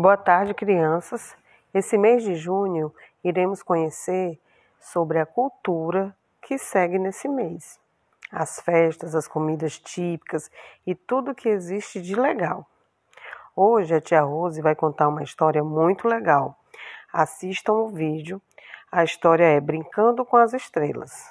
Boa tarde, crianças. Esse mês de junho iremos conhecer sobre a cultura que segue nesse mês. As festas, as comidas típicas e tudo que existe de legal. Hoje a tia Rose vai contar uma história muito legal. Assistam o vídeo. A história é Brincando com as Estrelas.